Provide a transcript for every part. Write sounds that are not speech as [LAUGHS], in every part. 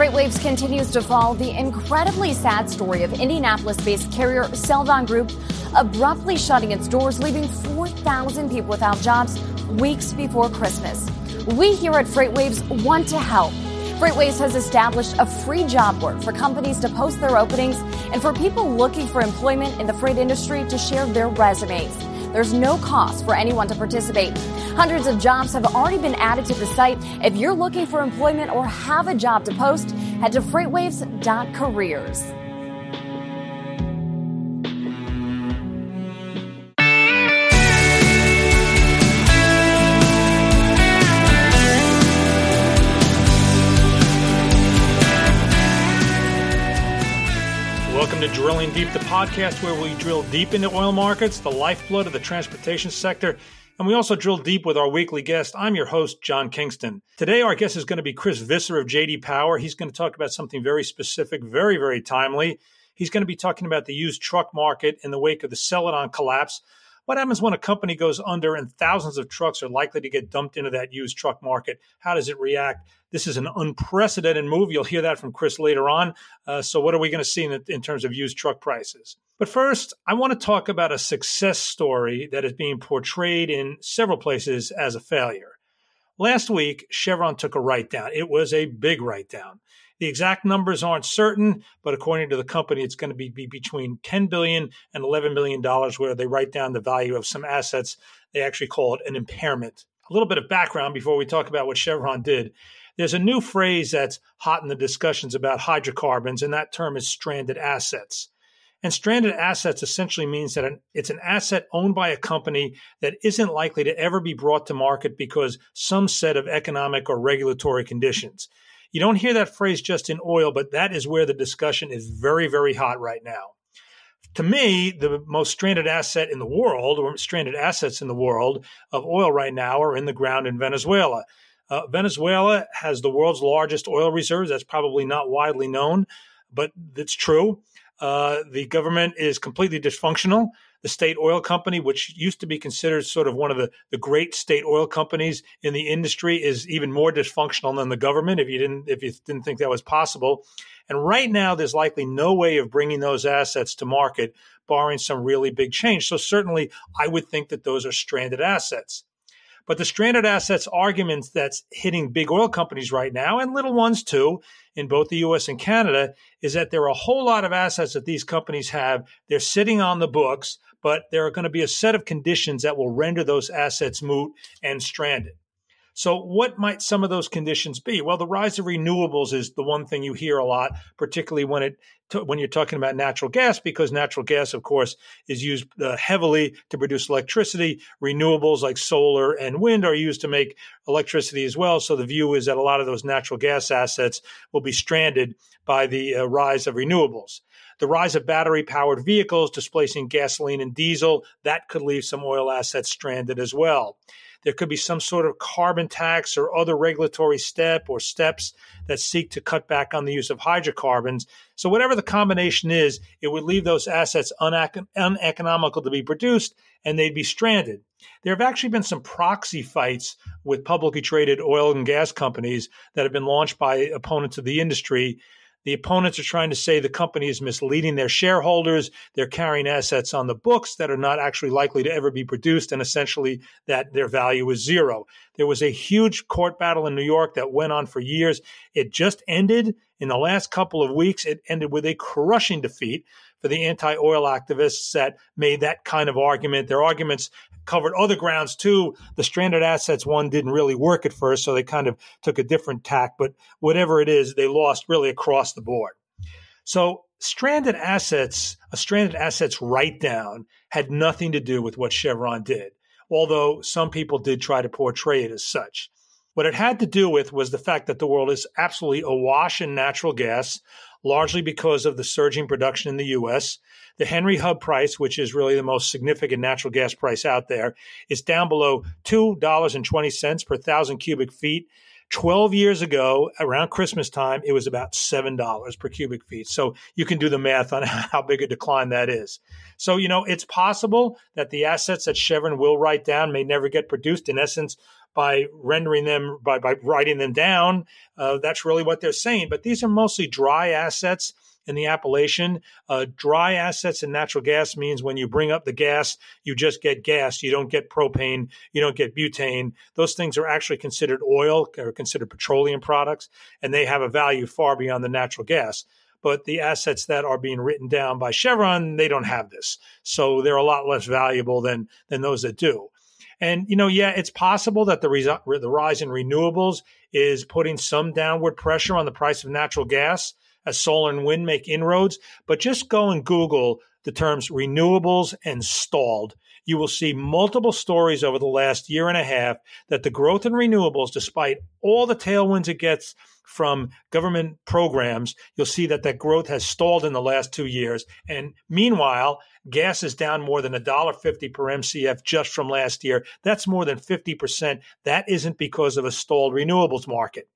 FreightWaves continues to follow the incredibly sad story of Indianapolis based carrier Celadon Group abruptly shutting its doors, leaving 4,000 people without jobs weeks before Christmas. We here at FreightWaves want to help. FreightWaves has established a free job board for companies to post their openings and for people looking for employment in the freight industry to share their resumes. There's no cost for anyone to participate. Hundreds of jobs have already been added to the site. If you're looking for employment or have a job to post, head to freightwaves.careers. Welcome to Drilling Deep, the podcast where we drill deep into oil markets, the lifeblood of the transportation sector, and we also drill deep with our weekly guest. I'm your host, John Kingston. Today, our guest is going to be Chris Visser of JD Power. He's going to talk about something very specific, very, very timely. He's going to be talking about the used truck market in the wake of the Celadon collapse. What happens when a company goes under and thousands of trucks are likely to get dumped into that used truck market? How does it react? This is an unprecedented move. You'll hear that from Chris later on. Uh, so, what are we going to see in, in terms of used truck prices? But first, I want to talk about a success story that is being portrayed in several places as a failure. Last week, Chevron took a write down. It was a big write down. The exact numbers aren't certain, but according to the company, it's going to be, be between $10 billion and $11 billion where they write down the value of some assets. They actually call it an impairment. A little bit of background before we talk about what Chevron did. There's a new phrase that's hot in the discussions about hydrocarbons, and that term is stranded assets. And stranded assets essentially means that it's an asset owned by a company that isn't likely to ever be brought to market because some set of economic or regulatory conditions. You don't hear that phrase just in oil, but that is where the discussion is very, very hot right now. To me, the most stranded asset in the world, or stranded assets in the world of oil right now, are in the ground in Venezuela. Uh, Venezuela has the world's largest oil reserves. That's probably not widely known, but it's true. Uh, the government is completely dysfunctional the state oil company, which used to be considered sort of one of the, the great state oil companies in the industry, is even more dysfunctional than the government. If you didn't if you didn't think that was possible, and right now there's likely no way of bringing those assets to market, barring some really big change. So certainly, I would think that those are stranded assets. But the stranded assets argument that's hitting big oil companies right now and little ones too in both the US and Canada is that there are a whole lot of assets that these companies have. They're sitting on the books but there are going to be a set of conditions that will render those assets moot and stranded. So, what might some of those conditions be? Well, the rise of renewables is the one thing you hear a lot, particularly when it when you're talking about natural gas, because natural gas, of course, is used uh, heavily to produce electricity. Renewables like solar and wind are used to make electricity as well. So the view is that a lot of those natural gas assets will be stranded by the uh, rise of renewables the rise of battery powered vehicles displacing gasoline and diesel, that could leave some oil assets stranded as well. There could be some sort of carbon tax or other regulatory step or steps that seek to cut back on the use of hydrocarbons. So, whatever the combination is, it would leave those assets uneconomical to be produced and they'd be stranded. There have actually been some proxy fights with publicly traded oil and gas companies that have been launched by opponents of the industry the opponents are trying to say the company is misleading their shareholders. They're carrying assets on the books that are not actually likely to ever be produced, and essentially that their value is zero. There was a huge court battle in New York that went on for years. It just ended in the last couple of weeks. It ended with a crushing defeat for the anti oil activists that made that kind of argument. Their arguments covered other grounds too. The stranded assets one didn't really work at first, so they kind of took a different tack. But whatever it is, they lost really across the board. So stranded assets, a stranded assets write down had nothing to do with what Chevron did, although some people did try to portray it as such. What it had to do with was the fact that the world is absolutely awash in natural gas, largely because of the surging production in the U.S. The Henry Hub price, which is really the most significant natural gas price out there, is down below $2.20 per thousand cubic feet. 12 years ago, around Christmas time, it was about $7 per cubic feet. So you can do the math on [LAUGHS] how big a decline that is. So, you know, it's possible that the assets that Chevron will write down may never get produced. In essence, by rendering them by by writing them down. Uh, that's really what they're saying. But these are mostly dry assets in the Appalachian. Uh, dry assets in natural gas means when you bring up the gas, you just get gas. You don't get propane. You don't get butane. Those things are actually considered oil or considered petroleum products, and they have a value far beyond the natural gas. But the assets that are being written down by Chevron, they don't have this. So they're a lot less valuable than, than those that do. And, you know, yeah, it's possible that the, the rise in renewables is putting some downward pressure on the price of natural gas as solar and wind make inroads. But just go and Google the terms renewables and stalled. You will see multiple stories over the last year and a half that the growth in renewables, despite all the tailwinds it gets from government programs, you'll see that that growth has stalled in the last two years. And meanwhile, gas is down more than $1.50 per MCF just from last year. That's more than 50%. That isn't because of a stalled renewables market.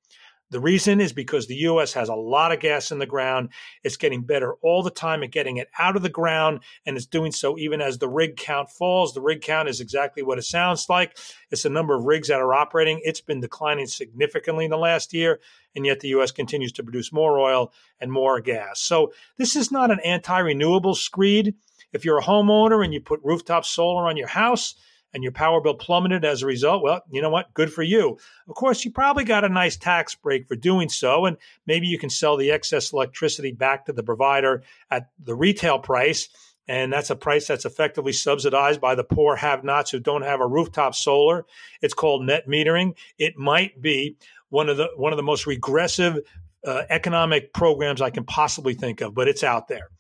The reason is because the U.S. has a lot of gas in the ground. It's getting better all the time at getting it out of the ground, and it's doing so even as the rig count falls. The rig count is exactly what it sounds like. It's the number of rigs that are operating. It's been declining significantly in the last year, and yet the U.S. continues to produce more oil and more gas. So this is not an anti-renewable screed. If you're a homeowner and you put rooftop solar on your house, and your power bill plummeted as a result, well, you know what? Good for you. Of course, you probably got a nice tax break for doing so, and maybe you can sell the excess electricity back to the provider at the retail price. And that's a price that's effectively subsidized by the poor have nots who don't have a rooftop solar. It's called net metering. It might be one of the one of the most regressive uh, economic programs I can possibly think of, but it's out there.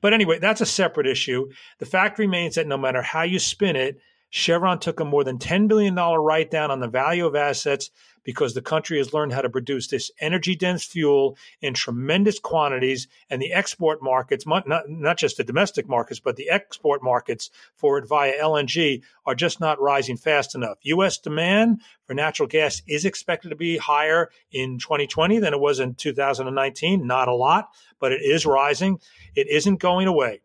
But anyway, that's a separate issue. The fact remains that no matter how you spin it, Chevron took a more than $10 billion write down on the value of assets because the country has learned how to produce this energy dense fuel in tremendous quantities. And the export markets, not, not just the domestic markets, but the export markets for it via LNG are just not rising fast enough. U.S. demand for natural gas is expected to be higher in 2020 than it was in 2019. Not a lot, but it is rising. It isn't going away.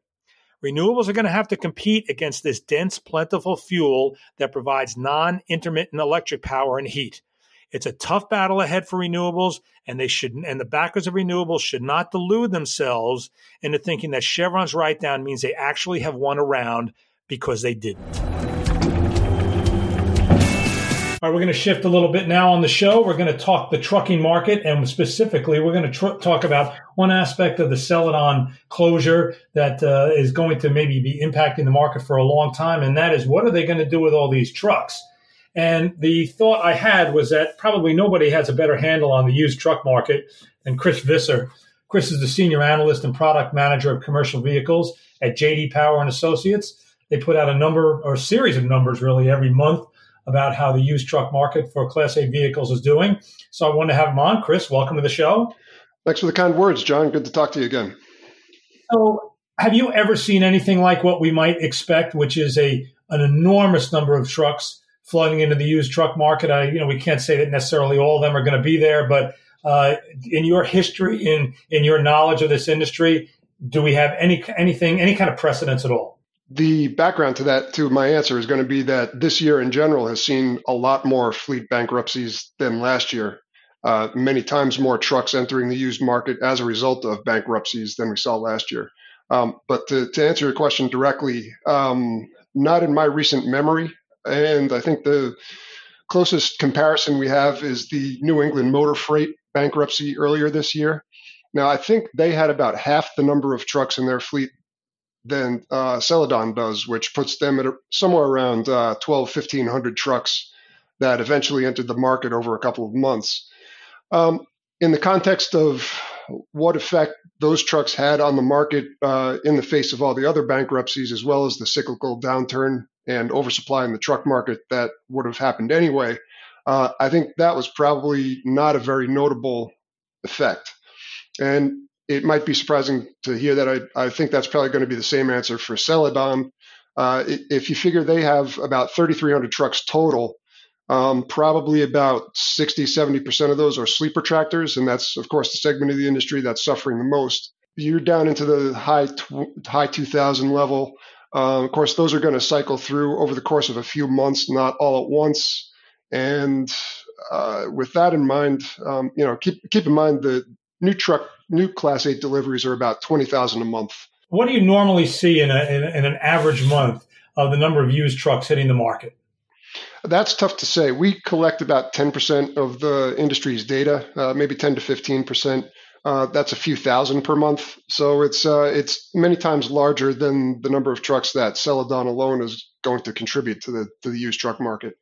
Renewables are going to have to compete against this dense, plentiful fuel that provides non intermittent electric power and heat. It's a tough battle ahead for renewables, and they should and the backers of renewables should not delude themselves into thinking that Chevron's write down means they actually have won a round because they didn't. All right, we're going to shift a little bit now on the show. We're going to talk the trucking market, and specifically, we're going to tr- talk about one aspect of the Celadon closure that uh, is going to maybe be impacting the market for a long time, and that is what are they going to do with all these trucks? And the thought I had was that probably nobody has a better handle on the used truck market than Chris Visser. Chris is the senior analyst and product manager of commercial vehicles at JD Power and Associates. They put out a number or a series of numbers really every month about how the used truck market for Class A vehicles is doing. So I want to have him on. Chris, welcome to the show. Thanks for the kind words, John. Good to talk to you again. So, have you ever seen anything like what we might expect, which is a an enormous number of trucks flooding into the used truck market? I, you know, we can't say that necessarily all of them are going to be there, but uh, in your history, in in your knowledge of this industry, do we have any anything, any kind of precedence at all? The background to that, to my answer, is going to be that this year in general has seen a lot more fleet bankruptcies than last year. Uh, many times more trucks entering the used market as a result of bankruptcies than we saw last year. Um, but to, to, answer your question directly, um, not in my recent memory. And I think the closest comparison we have is the New England Motor Freight bankruptcy earlier this year. Now, I think they had about half the number of trucks in their fleet than uh, Celadon does, which puts them at a, somewhere around uh, 12, 1500 trucks that eventually entered the market over a couple of months. Um, in the context of what effect those trucks had on the market uh, in the face of all the other bankruptcies, as well as the cyclical downturn and oversupply in the truck market that would have happened anyway, uh, I think that was probably not a very notable effect. And it might be surprising to hear that. I, I think that's probably going to be the same answer for Celadon. Uh, if you figure they have about 3,300 trucks total, um, probably about 60, 70% of those are sleeper tractors. And that's, of course, the segment of the industry that's suffering the most. You're down into the high, tw- high 2000 level. Uh, of course, those are going to cycle through over the course of a few months, not all at once. And uh, with that in mind, um, you know, keep keep in mind the new truck, new Class Eight deliveries are about twenty thousand a month. What do you normally see in, a, in, in an average month of the number of used trucks hitting the market? That's tough to say. We collect about 10% of the industry's data, uh, maybe 10 to 15%. Uh, that's a few thousand per month. So it's uh, it's many times larger than the number of trucks that Celadon alone is going to contribute to the to the used truck market.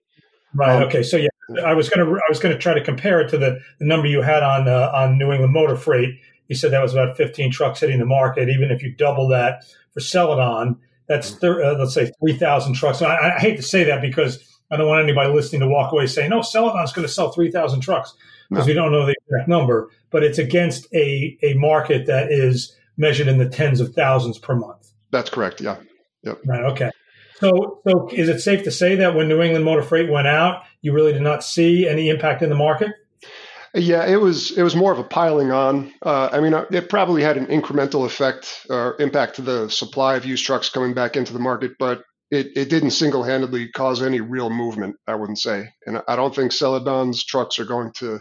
Right. Um, okay. So yeah, I was gonna I was gonna try to compare it to the, the number you had on uh, on New England Motor Freight. You said that was about 15 trucks hitting the market. Even if you double that for Celadon, that's thir- uh, let's say 3,000 trucks. I, I hate to say that because I don't want anybody listening to walk away saying, "No, Celadon's going to sell 3,000 trucks." because no. we don't know the exact number, but it's against a, a market that is measured in the tens of thousands per month. That's correct. Yeah. Yep. Right. Okay. So, so is it safe to say that when New England Motor Freight went out, you really did not see any impact in the market? Yeah, it was it was more of a piling on. Uh, I mean, uh, it probably had an incremental effect or impact to the supply of used trucks coming back into the market, but it, it didn't single handedly cause any real movement, I wouldn't say. And I don't think Celadon's trucks are going to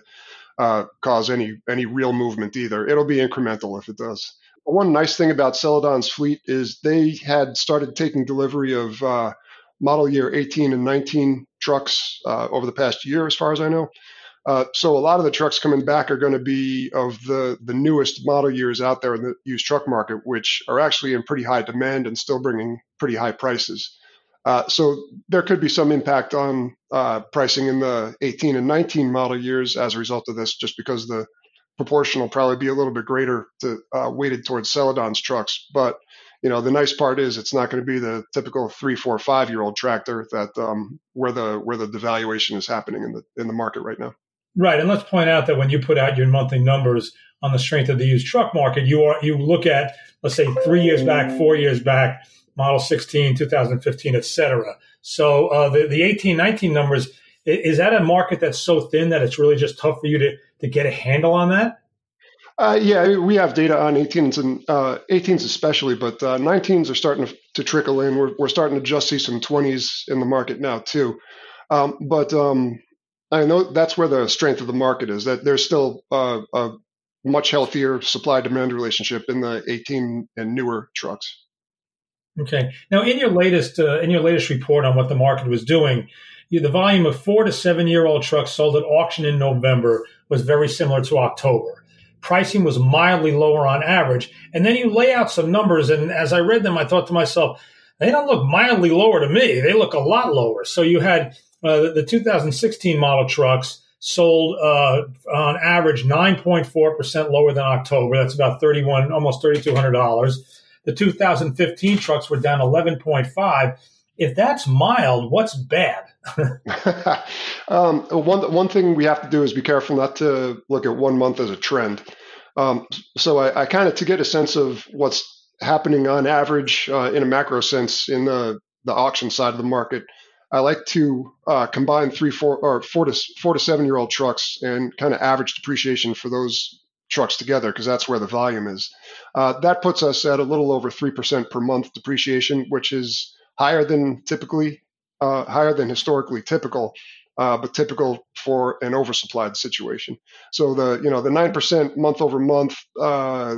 uh, cause any any real movement either. It'll be incremental if it does. One nice thing about Celadon's fleet is they had started taking delivery of uh, model year 18 and 19 trucks uh, over the past year, as far as I know. Uh, so a lot of the trucks coming back are going to be of the the newest model years out there in the used truck market, which are actually in pretty high demand and still bringing pretty high prices. Uh, so there could be some impact on uh, pricing in the 18 and 19 model years as a result of this, just because the proportion will probably be a little bit greater to uh, weighted towards Celadon's trucks. But you know, the nice part is it's not going to be the typical three, four, five year old tractor that um, where the where the devaluation is happening in the in the market right now. Right, and let's point out that when you put out your monthly numbers on the strength of the used truck market, you are you look at let's say three years back, four years back, Model 16, 2015, et cetera. So uh, the the 18, 19 numbers is that a market that's so thin that it's really just tough for you to to get a handle on that? Uh, yeah, we have data on 18s and uh, 18s especially, but uh, 19s are starting to, trickle in. We're, we're starting to just see some 20s in the market now too. Um, but um, I know that's where the strength of the market is. That there's still uh, a much healthier supply demand relationship in the 18 and newer trucks. Okay. Now, in your latest uh, in your latest report on what the market was doing, you, the volume of four to seven year old trucks sold at auction in November was very similar to October. Pricing was mildly lower on average, and then you lay out some numbers, and as I read them, I thought to myself, they don't look mildly lower to me. They look a lot lower. So you had uh, the 2016 model trucks sold uh, on average 9.4% lower than October. That's about 31, almost $3,200. The 2015 trucks were down 11.5. If that's mild, what's bad? [LAUGHS] [LAUGHS] um, one one thing we have to do is be careful not to look at one month as a trend. Um, so I, I kind of to get a sense of what's happening on average uh, in a macro sense in the the auction side of the market. I like to uh, combine three, four, or four to four to seven year old trucks and kind of average depreciation for those trucks together because that's where the volume is. Uh, that puts us at a little over three percent per month depreciation, which is higher than typically, uh, higher than historically typical, uh, but typical for an oversupplied situation. So the you know the nine percent month over month, uh,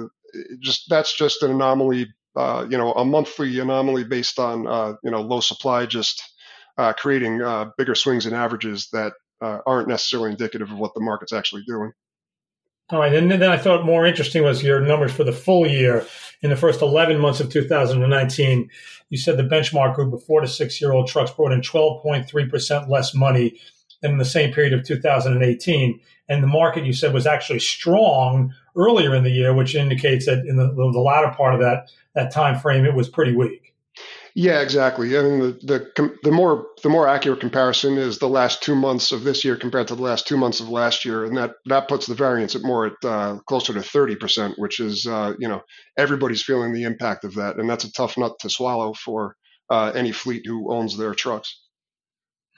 just that's just an anomaly. Uh, you know, a monthly anomaly based on you know low supply just uh, creating uh, bigger swings in averages that uh, aren't necessarily indicative of what the market's actually doing. All right, and then I thought more interesting was your numbers for the full year. In the first 11 months of 2019, you said the benchmark group of four to six year old trucks brought in 12.3% less money than in the same period of 2018. And the market, you said, was actually strong earlier in the year, which indicates that in the, the latter part of that, that time frame, it was pretty weak. Yeah, exactly. I mean, the, the the more the more accurate comparison is the last two months of this year compared to the last two months of last year, and that that puts the variance at more at uh, closer to thirty percent, which is uh, you know everybody's feeling the impact of that, and that's a tough nut to swallow for uh, any fleet who owns their trucks.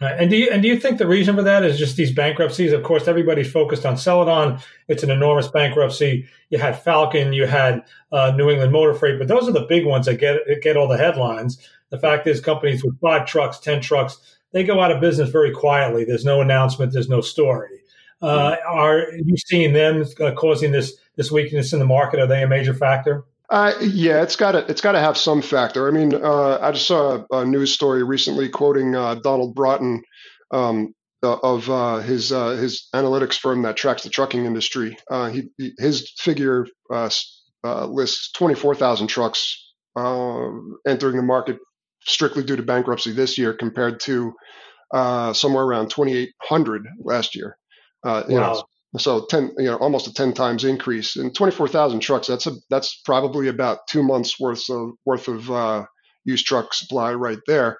Right. And do you and do you think the reason for that is just these bankruptcies? Of course, everybody's focused on Celadon. It's an enormous bankruptcy. You had Falcon, you had uh, New England Motor Freight, but those are the big ones that get get all the headlines. The fact is, companies with five trucks, ten trucks, they go out of business very quietly. There's no announcement. There's no story. Uh, are you seeing them uh, causing this this weakness in the market? Are they a major factor? Uh, yeah, it's got to it's got to have some factor. I mean, uh, I just saw a, a, news story recently quoting uh, Donald Broughton um, uh, of uh, his uh, his analytics firm that tracks the trucking industry. He, his figure lists twenty four thousand trucks entering the market strictly due to bankruptcy this year, compared to somewhere around twenty eight hundred last year. wow. Know, so ten, you know, almost a ten times increase in twenty four thousand trucks. That's a that's probably about two months worth of worth of uh, used truck supply right there.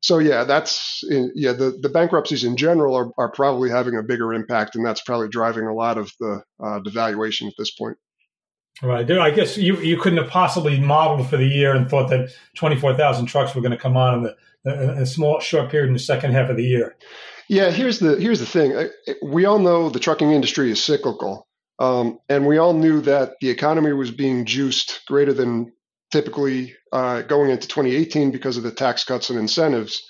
So yeah, that's yeah. The the bankruptcies in general are, are probably having a bigger impact, and that's probably driving a lot of the uh, devaluation at this point. Right. I guess you you couldn't have possibly modeled for the year and thought that twenty four thousand trucks were going to come on in the a small short period in the second half of the year. Yeah, here's the here's the thing. We all know the trucking industry is cyclical, um, and we all knew that the economy was being juiced greater than typically uh, going into 2018 because of the tax cuts and incentives.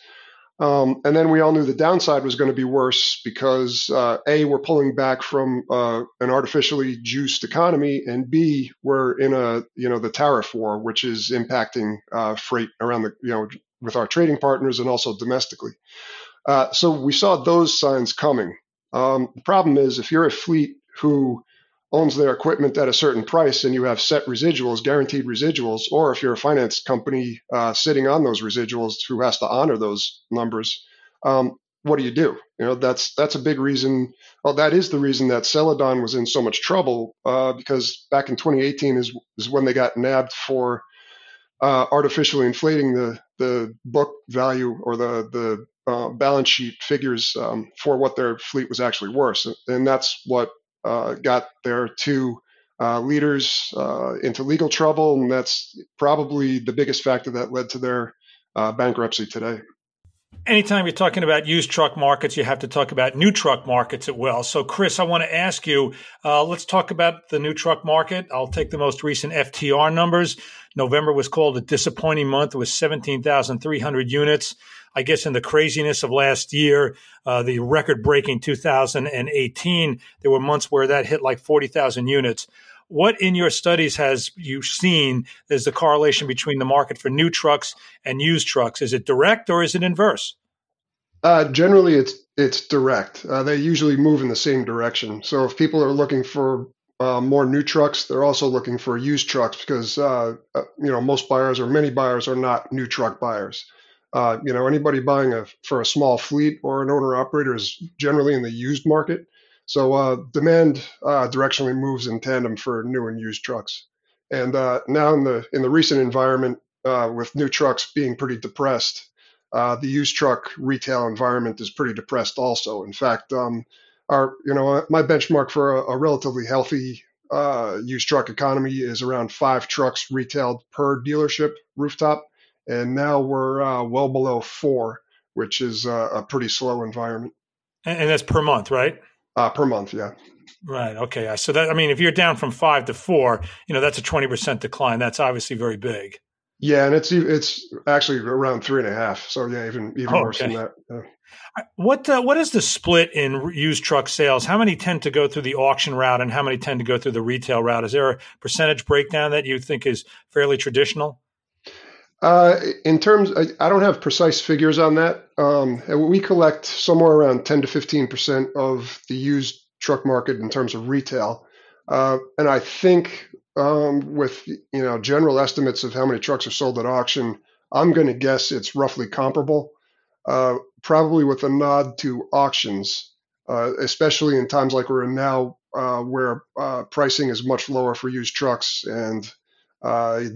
Um, and then we all knew the downside was going to be worse because uh, a we're pulling back from uh, an artificially juiced economy, and b we're in a you know the tariff war, which is impacting uh, freight around the you know with our trading partners and also domestically. Uh, so we saw those signs coming. Um, the problem is if you're a fleet who owns their equipment at a certain price and you have set residuals, guaranteed residuals, or if you're a finance company uh, sitting on those residuals who has to honor those numbers, um, what do you do? You know, that's that's a big reason. Well, that is the reason that Celadon was in so much trouble uh, because back in 2018 is is when they got nabbed for uh, artificially inflating the the book value or the the uh, balance sheet figures um, for what their fleet was actually worth. And that's what uh, got their two uh, leaders uh, into legal trouble. And that's probably the biggest factor that led to their uh, bankruptcy today. Anytime you're talking about used truck markets, you have to talk about new truck markets as well. So, Chris, I want to ask you uh, let's talk about the new truck market. I'll take the most recent FTR numbers. November was called a disappointing month with 17,300 units. I guess in the craziness of last year, uh, the record breaking 2018, there were months where that hit like 40,000 units. What in your studies has you seen is the correlation between the market for new trucks and used trucks? Is it direct or is it inverse? Uh, generally, it's it's direct. Uh, they usually move in the same direction. So if people are looking for uh, more new trucks, they're also looking for used trucks because uh, uh, you know most buyers or many buyers are not new truck buyers. Uh, you know, anybody buying a for a small fleet or an owner operator is generally in the used market. So uh, demand uh, directionally moves in tandem for new and used trucks. And uh, now in the in the recent environment, uh, with new trucks being pretty depressed, uh, the used truck retail environment is pretty depressed also. In fact, um, our you know my benchmark for a, a relatively healthy used truck economy is around five trucks retailed per dealership rooftop and now we're uh, well below four, which is uh, a pretty slow environment. And, that's per month, right? Uh, per month, yeah. Right. Okay. So that I mean, if you're down from five to four, you know that's a twenty percent decline. That's obviously very big. Yeah, and it's it's actually around three and a half. So yeah, even even oh, worse than that. Yeah. What uh, what is the split in used truck sales? How many tend to go through the auction route, and how many tend to go through the retail route? Is there a percentage breakdown that you think is fairly traditional? Uh, in terms, I, I, don't have precise figures on that. Um, we collect somewhere around 10 to 15 percent of the used truck market in terms of retail, uh, and I think um, with you know general estimates of how many trucks are sold at auction, I'm going to guess it's roughly comparable. Uh, probably with a nod to auctions, uh, especially in times like we're in now, uh, where pricing is much lower for used trucks and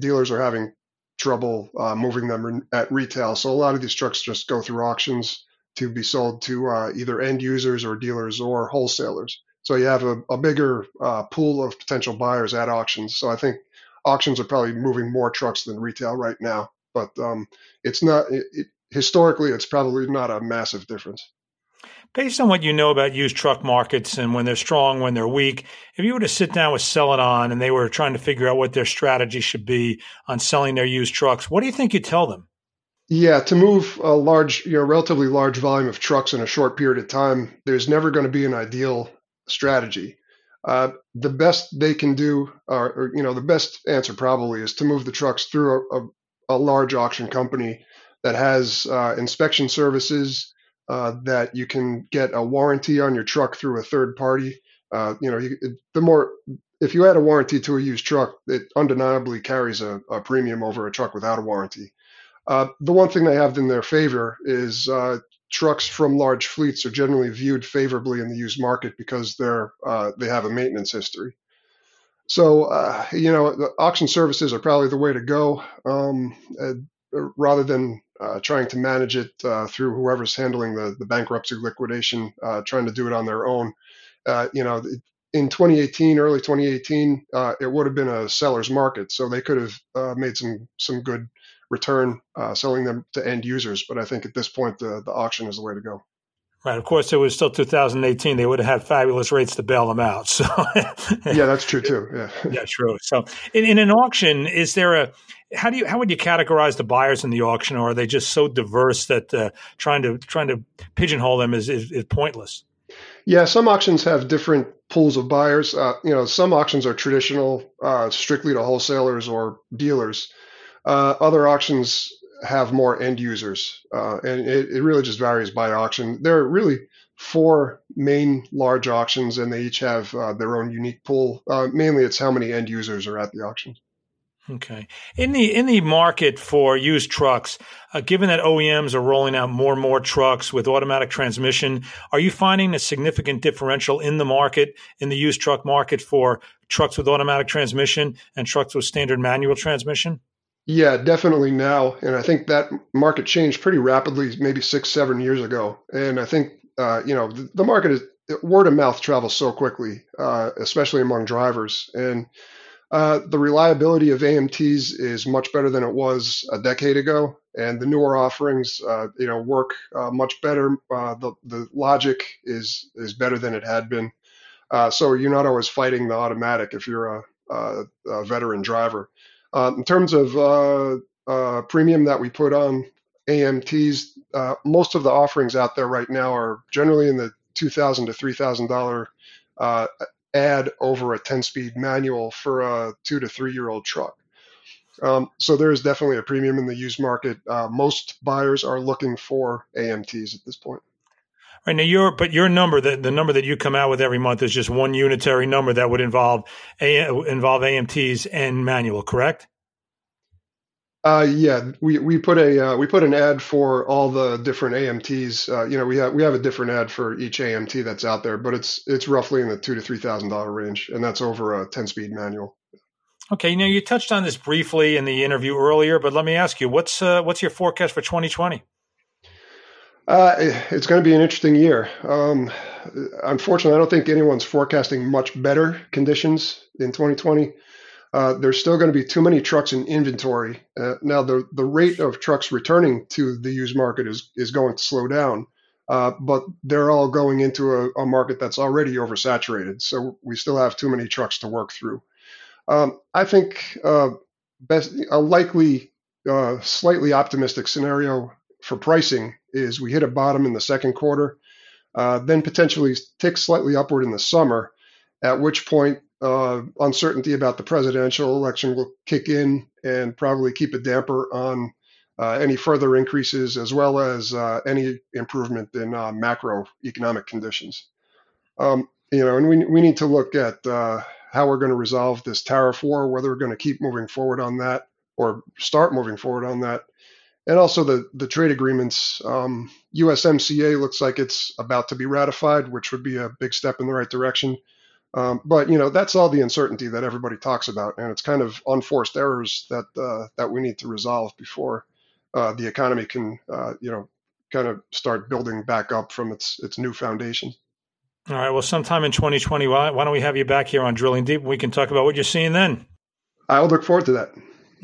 dealers are having trouble uh, moving them at retail. So a lot of these trucks just go through auctions to be sold to uh, either end users or dealers or wholesalers. So you have a, a bigger uh, pool of potential buyers at auctions. So I think auctions are probably moving more trucks than retail right now. But um, it's not it, it, historically, it's probably not a massive difference. Based on what you know about used truck markets and when they're strong, when they're weak, if you were to sit down with Celadon and they were trying to figure out what their strategy should be on selling their used trucks, what do you think you'd tell them? Yeah, to move a large, you know, relatively large volume of trucks in a short period of time, there's never going to be an ideal strategy. Uh, the best they can do, or, or, you know, the best answer probably is to move the trucks through a, a, a large auction company that has uh, inspection services, uh, that you can get a warranty on your truck through a third party. Uh, you know, you, the more if you add a warranty to a used truck, it undeniably carries a, a premium over a truck without a warranty. Uh, the one thing they have in their favor is uh, trucks from large fleets are generally viewed favorably in the used market because they're uh, they have a maintenance history. So you know, auction services are probably the way to go, um, rather than uh, trying to manage it uh, through whoever's handling the, the bankruptcy liquidation, uh, trying to do it on their own. Uh, you know, in 2018, early 2018, it would have been a seller's market, so they could have made some some good return uh, selling them to end users. But I think at this point, the, the auction is the way to go. Right. Of course, it was still 2018. They would have had fabulous rates to bail them out. [LAUGHS] So, yeah, that's true too. Yeah. [LAUGHS] yeah, true. So, in, in an auction, is there a how do you how would you categorize the buyers in the auction, or are they just so diverse that uh, trying to trying to pigeonhole them is, is, is pointless? Yeah, some auctions have different pools of buyers. Uh, you know, some auctions are traditional, uh, strictly to wholesalers or dealers. Uh, other auctions have more end users, uh, and it, it, really just varies by auction. There are really four main large auctions, and they each have uh, their own unique pool. Uh, mainly, it's how many end users are at the auction. Okay. In the in the market for used trucks, uh, given that OEMs are rolling out more and more trucks with automatic transmission, are you finding a significant differential in the market in the used truck market for trucks with automatic transmission and trucks with standard manual transmission? Yeah, definitely now. And I think that market changed pretty rapidly, maybe six, seven years ago. And I think, uh, you know, the, the, market is word of mouth travels so quickly, uh, especially among drivers. And uh, the reliability of AMTs is much better than it was a decade ago. And the newer offerings, uh, you know, work uh, much better. Uh, the, the logic is, is better than it had been. so you're not always fighting the automatic if you're a, a, a veteran driver. Uh, in terms of uh, uh, premium that we put on AMTs, uh, most of the offerings out there right now are generally in the two thousand to three thousand dollar uh, ad over a ten speed manual for a two to three year old truck. Um, so there is definitely a premium in the used market. Most buyers are looking for AMTs at this point. Right now, your but your number, the, the number that you come out with every month is just one unitary number that would involve a, involve AMTs and manual, correct? Uh, yeah, we, we put a uh, we put an ad for all the different AMTs. Uh, you know, we have we have a different ad for each AMT that's out there, but it's it's roughly in the two to three thousand dollar range, and that's over a ten speed manual. Okay, now you touched on this briefly in the interview earlier, but let me ask you, what's uh, what's your forecast for 2020? Uh, it's going to be an interesting year. Um, unfortunately, I don't think anyone's forecasting much better conditions in 2020. Uh, there's still going to be too many trucks in inventory. Uh, now, the, the rate of trucks returning to the used market is, is going to slow down, uh, but they're all going into a, a, market that's already oversaturated. So we still have too many trucks to work through. Um, I think uh, best a likely, uh, slightly optimistic scenario for pricing is we hit a bottom in the second quarter, uh, then potentially tick slightly upward in the summer, at which point uh, uncertainty about the presidential election will kick in and probably keep a damper on uh, any further increases as well as uh, any improvement in uh, macroeconomic conditions. Um, you know, and we, we need to look at uh, how we're going to resolve this tariff war, whether we're going to keep moving forward on that or start moving forward on that and also the the trade agreements. Um, USMCA looks like it's about to be ratified, which would be a big step in the right direction. Um, but you know that's all the uncertainty that everybody talks about, and it's kind of unforced errors that uh, that we need to resolve before uh, the economy can uh, you know kind of start building back up from its its new foundation. All right. Well, sometime in 2020, why, why don't we have you back here on Drilling Deep? We can talk about what you're seeing then. I will look forward to that.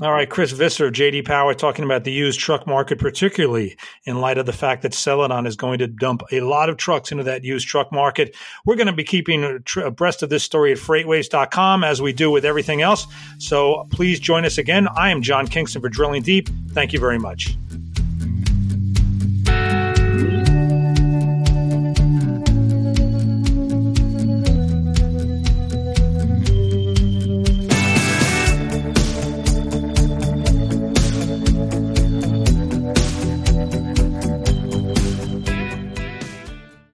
All right, Chris Visser, JD Power, talking about the used truck market, particularly in light of the fact that Celadon is going to dump a lot of trucks into that used truck market. We're going to be keeping abreast of this story at freightwaves.com as we do with everything else. So please join us again. I am John Kingston for Drilling Deep. Thank you very much.